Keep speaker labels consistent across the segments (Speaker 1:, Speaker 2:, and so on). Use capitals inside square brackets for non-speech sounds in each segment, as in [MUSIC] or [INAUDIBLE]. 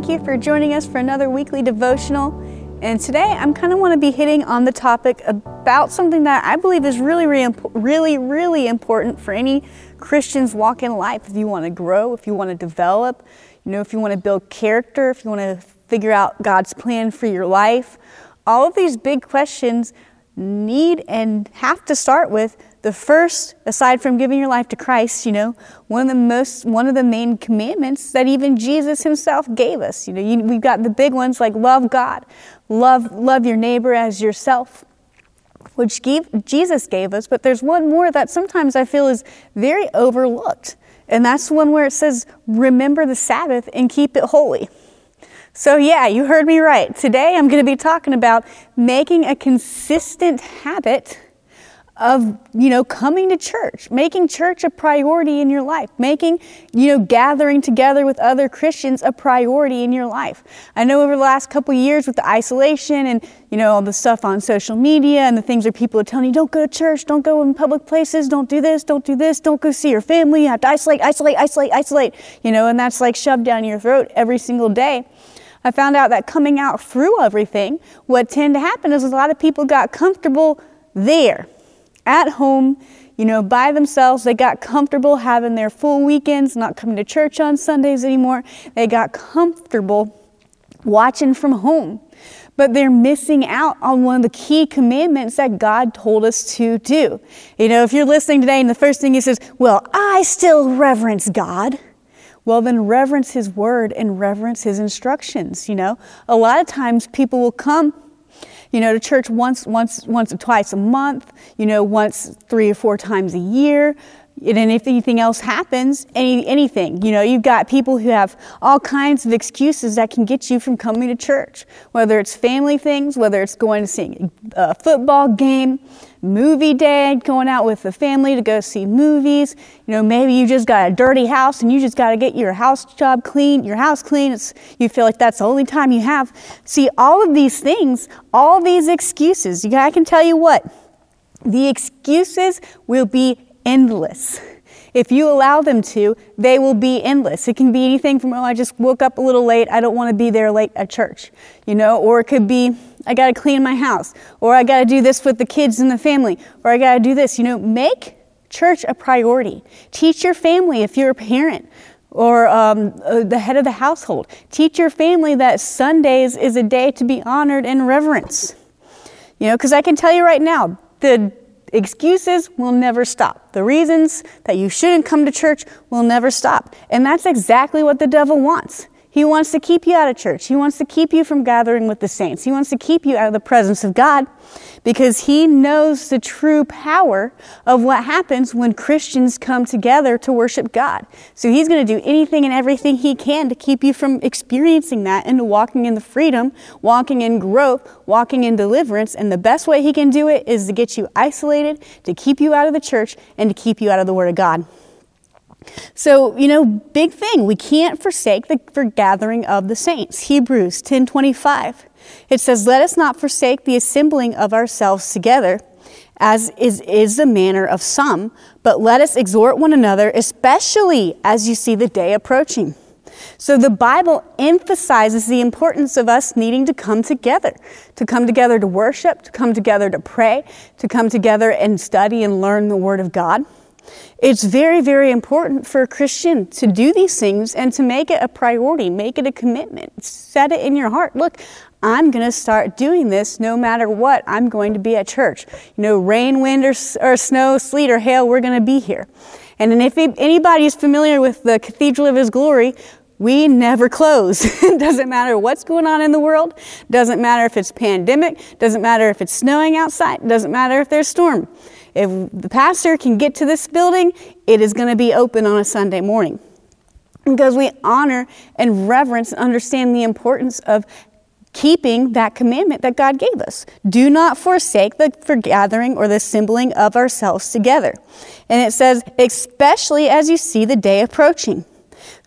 Speaker 1: thank you for joining us for another weekly devotional. And today I'm kind of want to be hitting on the topic about something that I believe is really, really, really, important for any Christian's walk in life. If you want to grow, if you want to develop, you know, if you want to build character, if you want to figure out God's plan for your life, all of these big questions need and have to start with the first, aside from giving your life to Christ, you know, one of the most, one of the main commandments that even Jesus himself gave us. You know, you, we've got the big ones like love God, love, love your neighbor as yourself, which gave, Jesus gave us. But there's one more that sometimes I feel is very overlooked. And that's the one where it says, remember the Sabbath and keep it holy. So, yeah, you heard me right. Today I'm going to be talking about making a consistent habit of you know coming to church making church a priority in your life making you know gathering together with other christians a priority in your life. I know over the last couple years with the isolation and you know all the stuff on social media and the things that people are telling you don't go to church don't go in public places don't do this don't do this don't go see your family you have to isolate isolate isolate isolate you know and that's like shoved down your throat every single day. I found out that coming out through everything, what tended to happen is a lot of people got comfortable there at home, you know, by themselves. They got comfortable having their full weekends, not coming to church on Sundays anymore. They got comfortable watching from home. But they're missing out on one of the key commandments that God told us to do. You know, if you're listening today and the first thing he says, Well, I still reverence God. Well, then reverence His word and reverence His instructions. You know, a lot of times people will come you know, to church once, once, once or twice a month, you know, once three or four times a year. And if anything else happens, any, anything, you know, you've got people who have all kinds of excuses that can get you from coming to church, whether it's family things, whether it's going to see a football game, movie day, going out with the family to go see movies. You know, maybe you just got a dirty house and you just got to get your house job clean, your house clean. It's, you feel like that's the only time you have. See, all of these things, all these excuses, I can tell you what, the excuses will be endless. If you allow them to, they will be endless. It can be anything from, oh, I just woke up a little late. I don't want to be there late at church, you know, or it could be, I got to clean my house, or I got to do this with the kids and the family, or I got to do this. You know, make church a priority. Teach your family if you're a parent or um, uh, the head of the household. Teach your family that Sundays is a day to be honored and reverence. You know, because I can tell you right now, the Excuses will never stop. The reasons that you shouldn't come to church will never stop. And that's exactly what the devil wants. He wants to keep you out of church. He wants to keep you from gathering with the saints. He wants to keep you out of the presence of God because he knows the true power of what happens when Christians come together to worship God. So he's going to do anything and everything he can to keep you from experiencing that and walking in the freedom, walking in growth, walking in deliverance. And the best way he can do it is to get you isolated, to keep you out of the church, and to keep you out of the Word of God. So, you know, big thing, we can't forsake the gathering of the saints. Hebrews 10:25. It says, "Let us not forsake the assembling of ourselves together, as is, is the manner of some, but let us exhort one another, especially as you see the day approaching." So the Bible emphasizes the importance of us needing to come together, to come together to worship, to come together to pray, to come together and study and learn the Word of God. It's very, very important for a Christian to do these things and to make it a priority, make it a commitment, set it in your heart. Look, I'm going to start doing this no matter what. I'm going to be at church. You know, rain, wind, or, or snow, sleet, or hail, we're going to be here. And if anybody is familiar with the Cathedral of His Glory, we never close. [LAUGHS] it doesn't matter what's going on in the world. Doesn't matter if it's pandemic. Doesn't matter if it's snowing outside. Doesn't matter if there's storm. If the pastor can get to this building, it is going to be open on a Sunday morning. Because we honor and reverence and understand the importance of keeping that commandment that God gave us. Do not forsake the forgathering or the assembling of ourselves together. And it says, especially as you see the day approaching.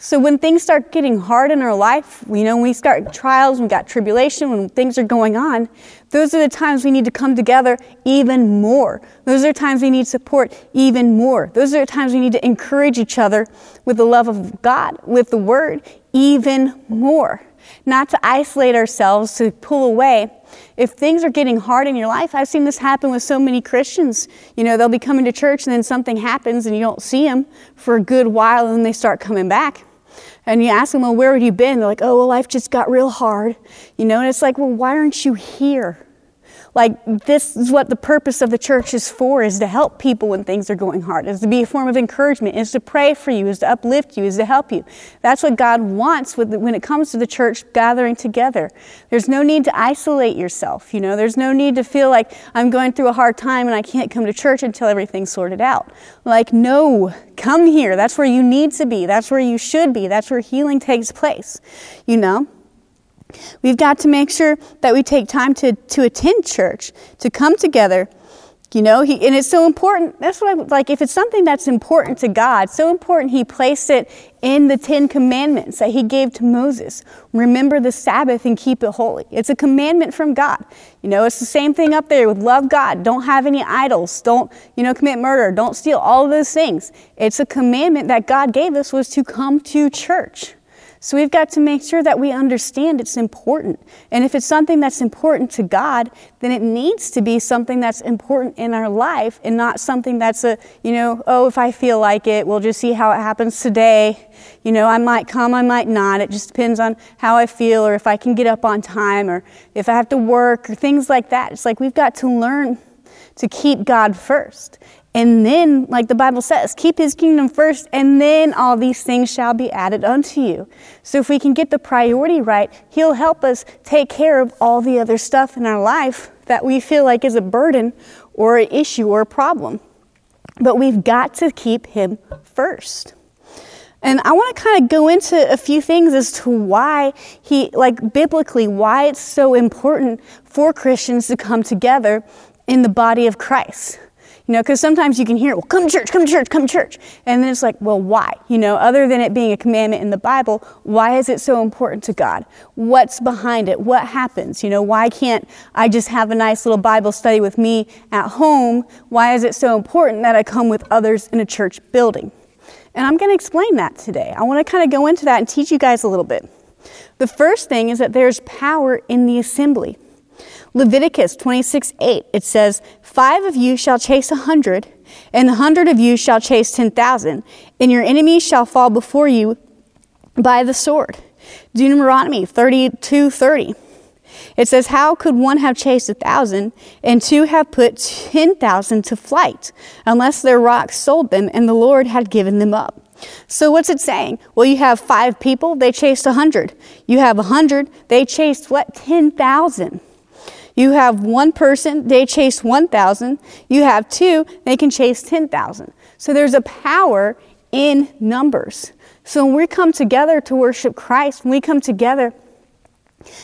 Speaker 1: So when things start getting hard in our life, you know, when we start trials, we got tribulation, when things are going on, those are the times we need to come together even more. Those are times we need support even more. Those are times we need to encourage each other with the love of God, with the word, even more. Not to isolate ourselves, to pull away. If things are getting hard in your life, I've seen this happen with so many Christians. You know, they'll be coming to church and then something happens and you don't see them for a good while and then they start coming back. And you ask them, well, where have you been? They're like, oh, well, life just got real hard. You know, and it's like, well, why aren't you here? Like, this is what the purpose of the church is for, is to help people when things are going hard, is to be a form of encouragement, is to pray for you, is to uplift you, is to help you. That's what God wants when it comes to the church gathering together. There's no need to isolate yourself, you know, there's no need to feel like I'm going through a hard time and I can't come to church until everything's sorted out. Like, no, come here. That's where you need to be. That's where you should be. That's where healing takes place, you know? We've got to make sure that we take time to, to attend church, to come together. You know, he, and it's so important. That's what I like. If it's something that's important to God, so important, He placed it in the Ten Commandments that He gave to Moses. Remember the Sabbath and keep it holy. It's a commandment from God. You know, it's the same thing up there with love God. Don't have any idols. Don't, you know, commit murder. Don't steal. All of those things. It's a commandment that God gave us was to come to church. So we've got to make sure that we understand it's important. And if it's something that's important to God, then it needs to be something that's important in our life and not something that's a, you know, oh, if I feel like it, we'll just see how it happens today. You know, I might come, I might not. It just depends on how I feel or if I can get up on time or if I have to work or things like that. It's like we've got to learn to keep God first. And then, like the Bible says, keep his kingdom first, and then all these things shall be added unto you. So, if we can get the priority right, he'll help us take care of all the other stuff in our life that we feel like is a burden or an issue or a problem. But we've got to keep him first. And I want to kind of go into a few things as to why he, like biblically, why it's so important for Christians to come together in the body of Christ. You know, because sometimes you can hear, well, come to church, come to church, come to church. And then it's like, well, why? You know, other than it being a commandment in the Bible, why is it so important to God? What's behind it? What happens? You know, why can't I just have a nice little Bible study with me at home? Why is it so important that I come with others in a church building? And I'm going to explain that today. I want to kind of go into that and teach you guys a little bit. The first thing is that there's power in the assembly. Leviticus 26 8, it says, Five of you shall chase a hundred, and a hundred of you shall chase ten thousand, and your enemies shall fall before you by the sword. Deuteronomy 32 30. It says, How could one have chased a thousand and two have put ten thousand to flight, unless their rocks sold them and the Lord had given them up? So what's it saying? Well, you have five people, they chased a hundred. You have a hundred, they chased what? Ten thousand. You have one person, they chase 1,000. You have two, they can chase 10,000. So there's a power in numbers. So when we come together to worship Christ, when we come together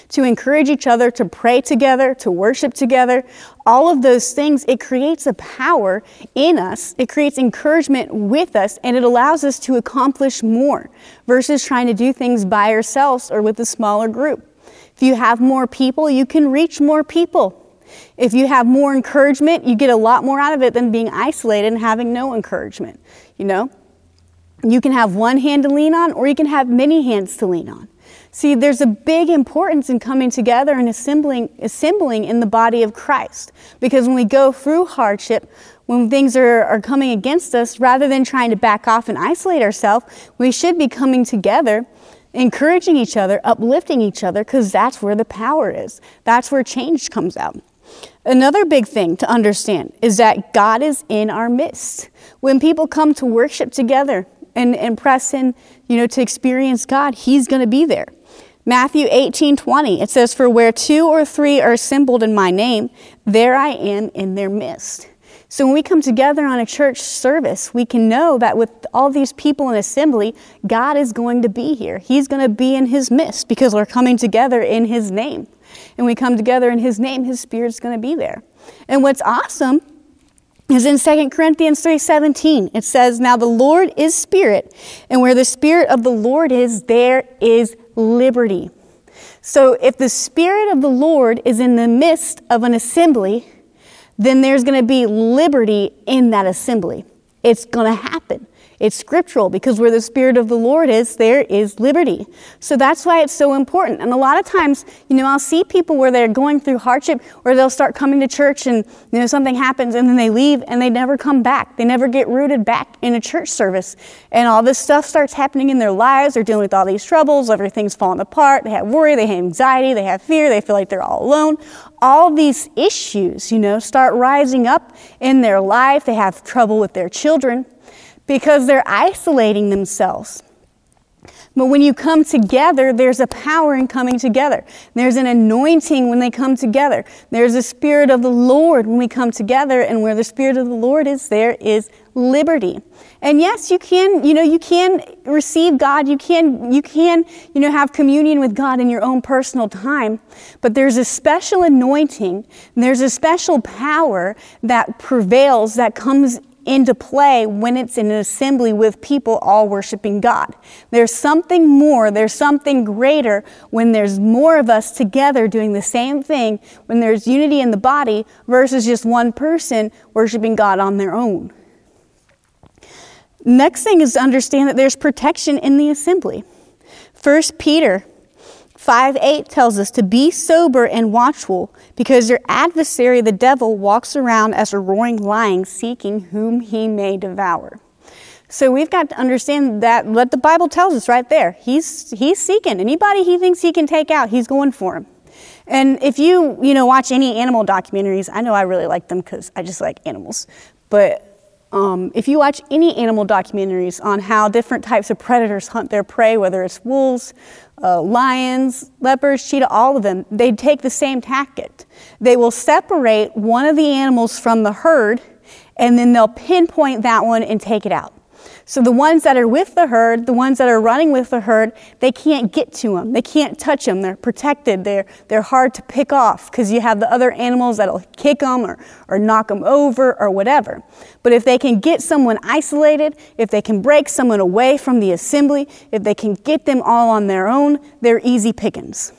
Speaker 1: to encourage each other, to pray together, to worship together, all of those things, it creates a power in us. It creates encouragement with us, and it allows us to accomplish more versus trying to do things by ourselves or with a smaller group. If you have more people, you can reach more people. If you have more encouragement, you get a lot more out of it than being isolated and having no encouragement. You know, you can have one hand to lean on, or you can have many hands to lean on. See, there's a big importance in coming together and assembling, assembling in the body of Christ. Because when we go through hardship, when things are, are coming against us, rather than trying to back off and isolate ourselves, we should be coming together encouraging each other, uplifting each other, because that's where the power is. That's where change comes out. Another big thing to understand is that God is in our midst. When people come to worship together and, and press in, you know, to experience God, He's going to be there. Matthew 18 20, it says, For where two or three are assembled in my name, there I am in their midst. So when we come together on a church service, we can know that with all these people in assembly, God is going to be here. He's going to be in His midst because we're coming together in His name. And we come together in His name, His Spirit's going to be there. And what's awesome is in 2 Corinthians 3:17. It says, "Now the Lord is spirit, and where the spirit of the Lord is, there is liberty." So if the spirit of the Lord is in the midst of an assembly, then there's going to be liberty in that assembly. It's going to happen. It's scriptural because where the Spirit of the Lord is, there is liberty. So that's why it's so important. And a lot of times, you know, I'll see people where they're going through hardship or they'll start coming to church and, you know, something happens and then they leave and they never come back. They never get rooted back in a church service. And all this stuff starts happening in their lives. They're dealing with all these troubles. Everything's falling apart. They have worry. They have anxiety. They have fear. They feel like they're all alone. All these issues, you know, start rising up in their life. They have trouble with their children because they're isolating themselves. But when you come together, there's a power in coming together. There's an anointing when they come together. There's a spirit of the Lord when we come together, and where the spirit of the Lord is, there is liberty. And yes, you can, you know, you can receive God. You can, you can, you know, have communion with God in your own personal time. But there's a special anointing, there's a special power that prevails, that comes into play when it's in an assembly with people all worshiping God. There's something more, there's something greater when there's more of us together doing the same thing, when there's unity in the body versus just one person worshiping God on their own. Next thing is to understand that there's protection in the assembly. First Peter 5 8 tells us to be sober and watchful because your adversary, the devil, walks around as a roaring lion seeking whom he may devour. So we've got to understand that what the Bible tells us right there. He's, he's seeking. Anybody he thinks he can take out, he's going for him. And if you, you know, watch any animal documentaries, I know I really like them because I just like animals. But um, if you watch any animal documentaries on how different types of predators hunt their prey, whether it's wolves, uh, lions, leopards, cheetah, all of them, they take the same tactic. They will separate one of the animals from the herd and then they'll pinpoint that one and take it out. So the ones that are with the herd, the ones that are running with the herd, they can't get to them. They can't touch them. They're protected. They're, they're hard to pick off because you have the other animals that'll kick them or, or knock them over or whatever. But if they can get someone isolated, if they can break someone away from the assembly, if they can get them all on their own, they're easy pickings.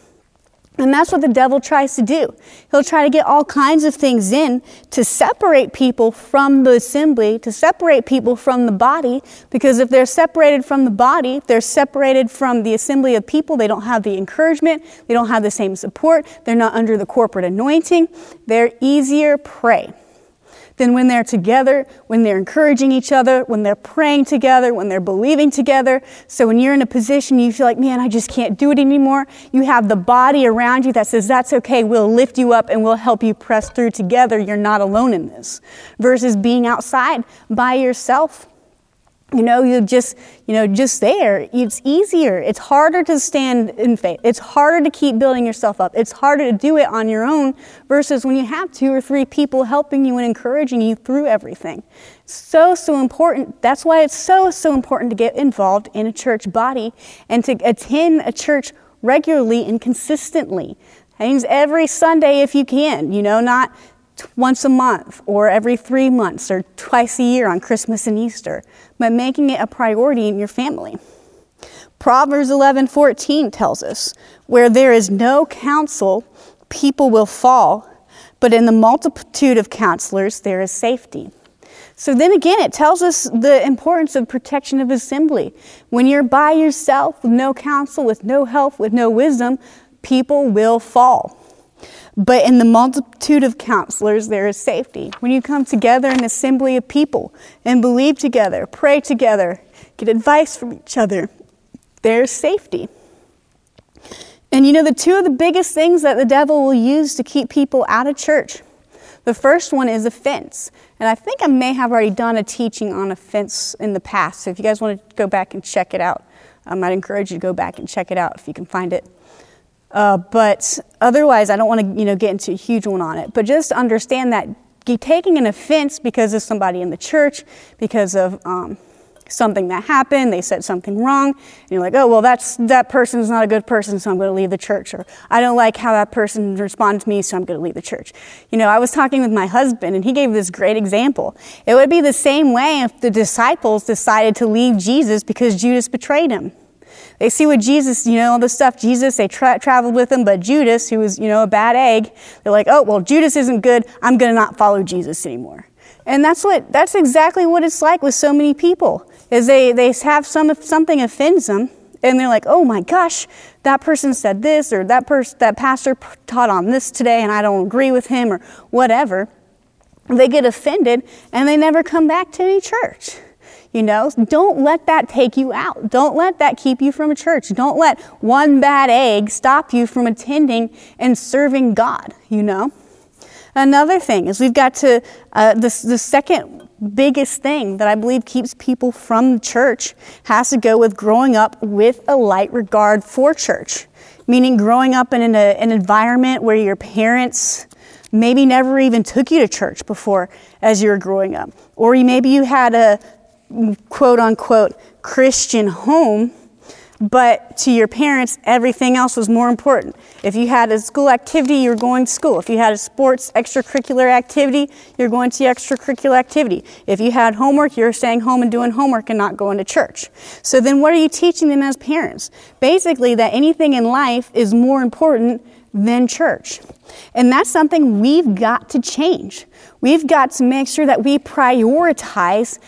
Speaker 1: And that's what the devil tries to do. He'll try to get all kinds of things in to separate people from the assembly, to separate people from the body, because if they're separated from the body, if they're separated from the assembly of people, they don't have the encouragement, they don't have the same support, they're not under the corporate anointing, they're easier prey than when they're together, when they're encouraging each other, when they're praying together, when they're believing together. So when you're in a position you feel like, man, I just can't do it anymore, you have the body around you that says, that's okay, we'll lift you up and we'll help you press through together. You're not alone in this. Versus being outside by yourself you know, you just, you know, just there. It's easier. It's harder to stand in faith. It's harder to keep building yourself up. It's harder to do it on your own versus when you have two or three people helping you and encouraging you through everything. So, so important. That's why it's so, so important to get involved in a church body and to attend a church regularly and consistently. That means every Sunday if you can, you know, not once a month or every three months or twice a year on Christmas and Easter, but making it a priority in your family. Proverbs 11:14 tells us, "Where there is no counsel, people will fall, but in the multitude of counselors there is safety." So then again, it tells us the importance of protection of assembly. When you're by yourself with no counsel, with no help, with no wisdom, people will fall. But in the multitude of counselors, there is safety. When you come together in an assembly of people and believe together, pray together, get advice from each other, there's safety. And you know, the two of the biggest things that the devil will use to keep people out of church the first one is offense. And I think I may have already done a teaching on offense in the past. So if you guys want to go back and check it out, um, I'd encourage you to go back and check it out if you can find it. Uh, but otherwise, I don't want to you know get into a huge one on it. But just understand that taking an offense because of somebody in the church, because of um, something that happened, they said something wrong, and you're like, oh, well, that's, that person's not a good person, so I'm going to leave the church. Or I don't like how that person responded to me, so I'm going to leave the church. You know, I was talking with my husband, and he gave this great example. It would be the same way if the disciples decided to leave Jesus because Judas betrayed him. They see what Jesus, you know, all the stuff Jesus, they tra- traveled with him, but Judas, who was, you know, a bad egg, they're like, oh, well, Judas isn't good. I'm going to not follow Jesus anymore. And that's what, that's exactly what it's like with so many people, is they, they have some, something offends them, and they're like, oh my gosh, that person said this, or that person, that pastor taught on this today, and I don't agree with him, or whatever. They get offended, and they never come back to any church. You know, don't let that take you out. Don't let that keep you from a church. Don't let one bad egg stop you from attending and serving God, you know. Another thing is we've got to, uh, the, the second biggest thing that I believe keeps people from church has to go with growing up with a light regard for church, meaning growing up in an, a, an environment where your parents maybe never even took you to church before as you were growing up. Or maybe you had a, quote unquote Christian home, but to your parents, everything else was more important. If you had a school activity, you're going to school. If you had a sports extracurricular activity, you're going to the extracurricular activity. If you had homework, you're staying home and doing homework and not going to church. So then what are you teaching them as parents? Basically, that anything in life is more important than church. And that's something we've got to change. We've got to make sure that we prioritize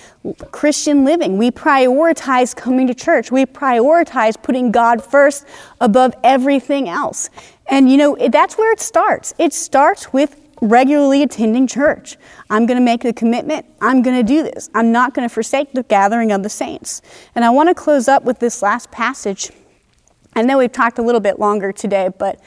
Speaker 1: Christian living. We prioritize coming to church. We prioritize putting God first above everything else. And you know, that's where it starts. It starts with regularly attending church. I'm going to make the commitment. I'm going to do this. I'm not going to forsake the gathering of the saints. And I want to close up with this last passage. I know we've talked a little bit longer today, but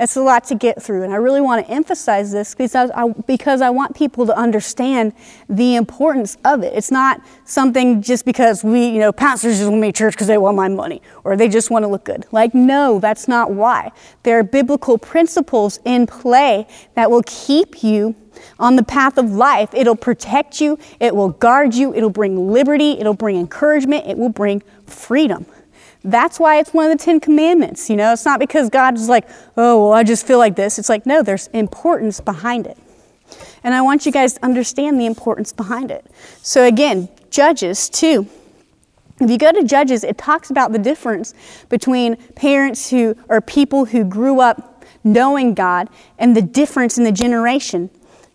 Speaker 1: it's a lot to get through, and I really want to emphasize this because I, because I want people to understand the importance of it. It's not something just because we, you know, pastors just want me to church because they want my money or they just want to look good. Like, no, that's not why. There are biblical principles in play that will keep you on the path of life. It'll protect you, it will guard you, it'll bring liberty, it'll bring encouragement, it will bring freedom. That's why it's one of the Ten Commandments. You know, it's not because God's like, oh, well, I just feel like this. It's like, no, there's importance behind it. And I want you guys to understand the importance behind it. So, again, Judges 2. If you go to Judges, it talks about the difference between parents who, or people who grew up knowing God, and the difference in the generation.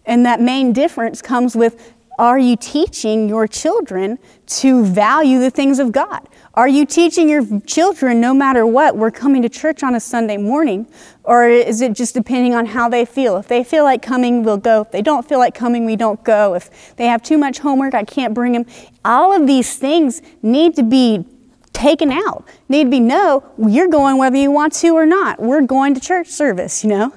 Speaker 1: And that main difference comes with are you teaching your children to value the things of God? Are you teaching your children, no matter what, we're coming to church on a Sunday morning? Or is it just depending on how they feel? If they feel like coming, we'll go. If they don't feel like coming, we don't go. If they have too much homework, I can't bring them. All of these things need to be taken out. Need to be no, you're going whether you want to or not. We're going to church service, you know?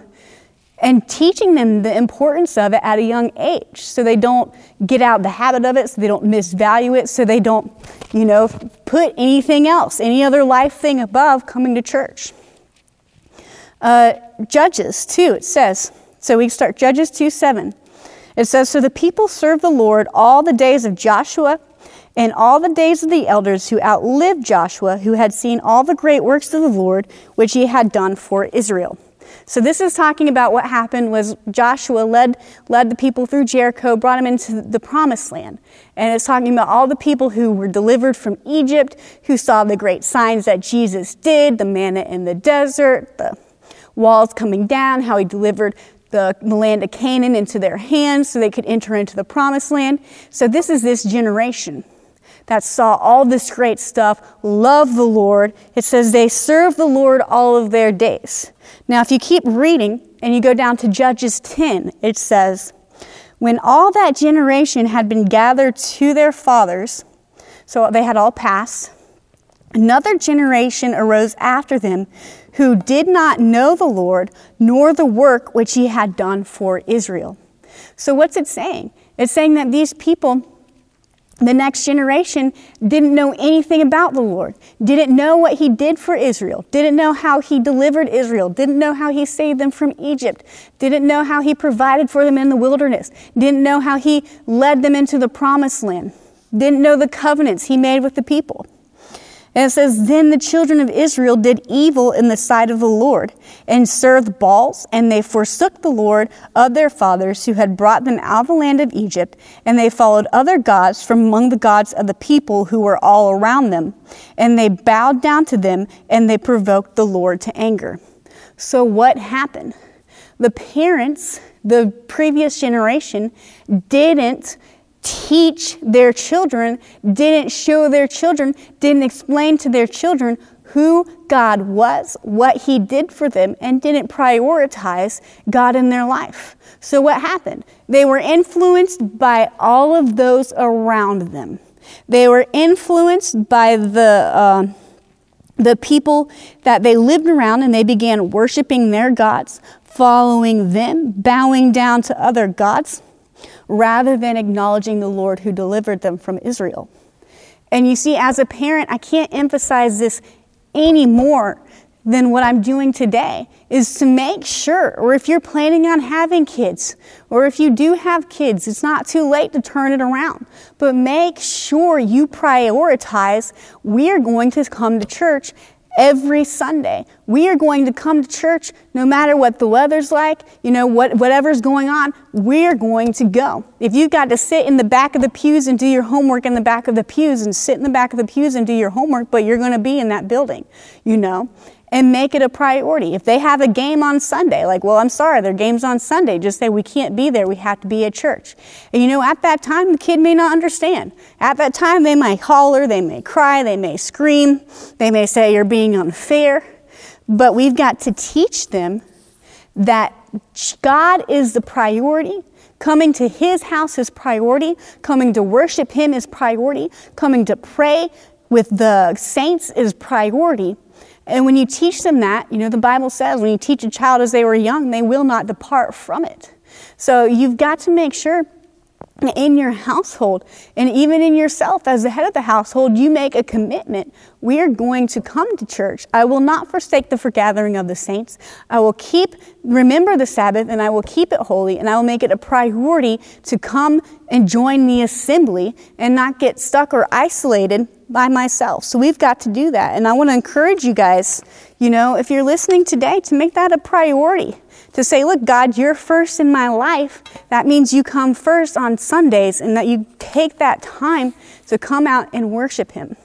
Speaker 1: And teaching them the importance of it at a young age so they don't get out the habit of it so they don't misvalue it so they don't you know put anything else any other life thing above coming to church. Uh, judges 2 it says so we start judges 2 7 it says so the people served the lord all the days of joshua and all the days of the elders who outlived joshua who had seen all the great works of the lord which he had done for israel so this is talking about what happened was Joshua led, led the people through Jericho, brought them into the promised land. And it's talking about all the people who were delivered from Egypt, who saw the great signs that Jesus did, the manna in the desert, the walls coming down, how he delivered the, land of Canaan into their hands so they could enter into the promised land. So this is this generation that saw all this great stuff, loved the Lord. It says they served the Lord all of their days. Now, if you keep reading and you go down to Judges 10, it says, When all that generation had been gathered to their fathers, so they had all passed, another generation arose after them who did not know the Lord nor the work which he had done for Israel. So, what's it saying? It's saying that these people the next generation didn't know anything about the Lord, didn't know what He did for Israel, didn't know how He delivered Israel, didn't know how He saved them from Egypt, didn't know how He provided for them in the wilderness, didn't know how He led them into the promised land. didn't know the covenants he made with the people. And it says, Then the children of Israel did evil in the sight of the Lord, and served Baals, and they forsook the Lord of their fathers, who had brought them out of the land of Egypt, and they followed other gods from among the gods of the people who were all around them. And they bowed down to them, and they provoked the Lord to anger. So what happened? The parents, the previous generation, didn't teach their children, didn't show their children, didn't explain to their children who God was, what He did for them, and didn't prioritize God in their life. So, what happened? They were influenced by all of those around them. They were influenced by the. Uh, the people that they lived around and they began worshiping their gods, following them, bowing down to other gods rather than acknowledging the Lord who delivered them from Israel. And you see, as a parent, I can't emphasize this any more than what I'm doing today is to make sure, or if you're planning on having kids, or if you do have kids, it's not too late to turn it around. But make sure you prioritize, we are going to come to church every Sunday. We are going to come to church no matter what the weather's like, you know, what, whatever's going on, we're going to go. If you've got to sit in the back of the pews and do your homework in the back of the pews and sit in the back of the pews and do your homework, but you're going to be in that building, you know and make it a priority. If they have a game on Sunday, like, well, I'm sorry, their game's on Sunday, just say we can't be there, we have to be at church. And you know, at that time, the kid may not understand. At that time, they might holler, they may cry, they may scream, they may say you're being unfair. But we've got to teach them that God is the priority. Coming to his house is priority. Coming to worship him is priority. Coming to pray with the saints is priority. And when you teach them that, you know, the Bible says when you teach a child as they were young, they will not depart from it. So you've got to make sure in your household and even in yourself as the head of the household, you make a commitment. We are going to come to church. I will not forsake the forgathering of the saints. I will keep, remember the Sabbath, and I will keep it holy, and I will make it a priority to come and join the assembly and not get stuck or isolated by myself. So we've got to do that. And I want to encourage you guys, you know, if you're listening today, to make that a priority. To say, look, God, you're first in my life. That means you come first on Sundays and that you take that time to come out and worship Him.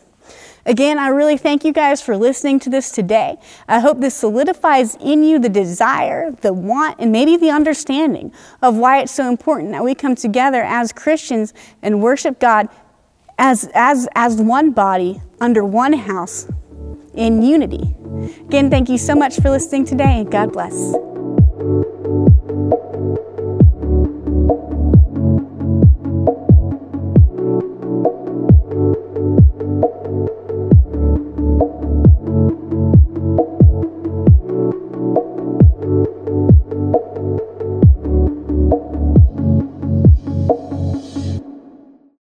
Speaker 1: Again, I really thank you guys for listening to this today. I hope this solidifies in you the desire, the want, and maybe the understanding of why it's so important that we come together as Christians and worship God as, as, as one body under one house in unity. Again, thank you so much for listening today, and God bless.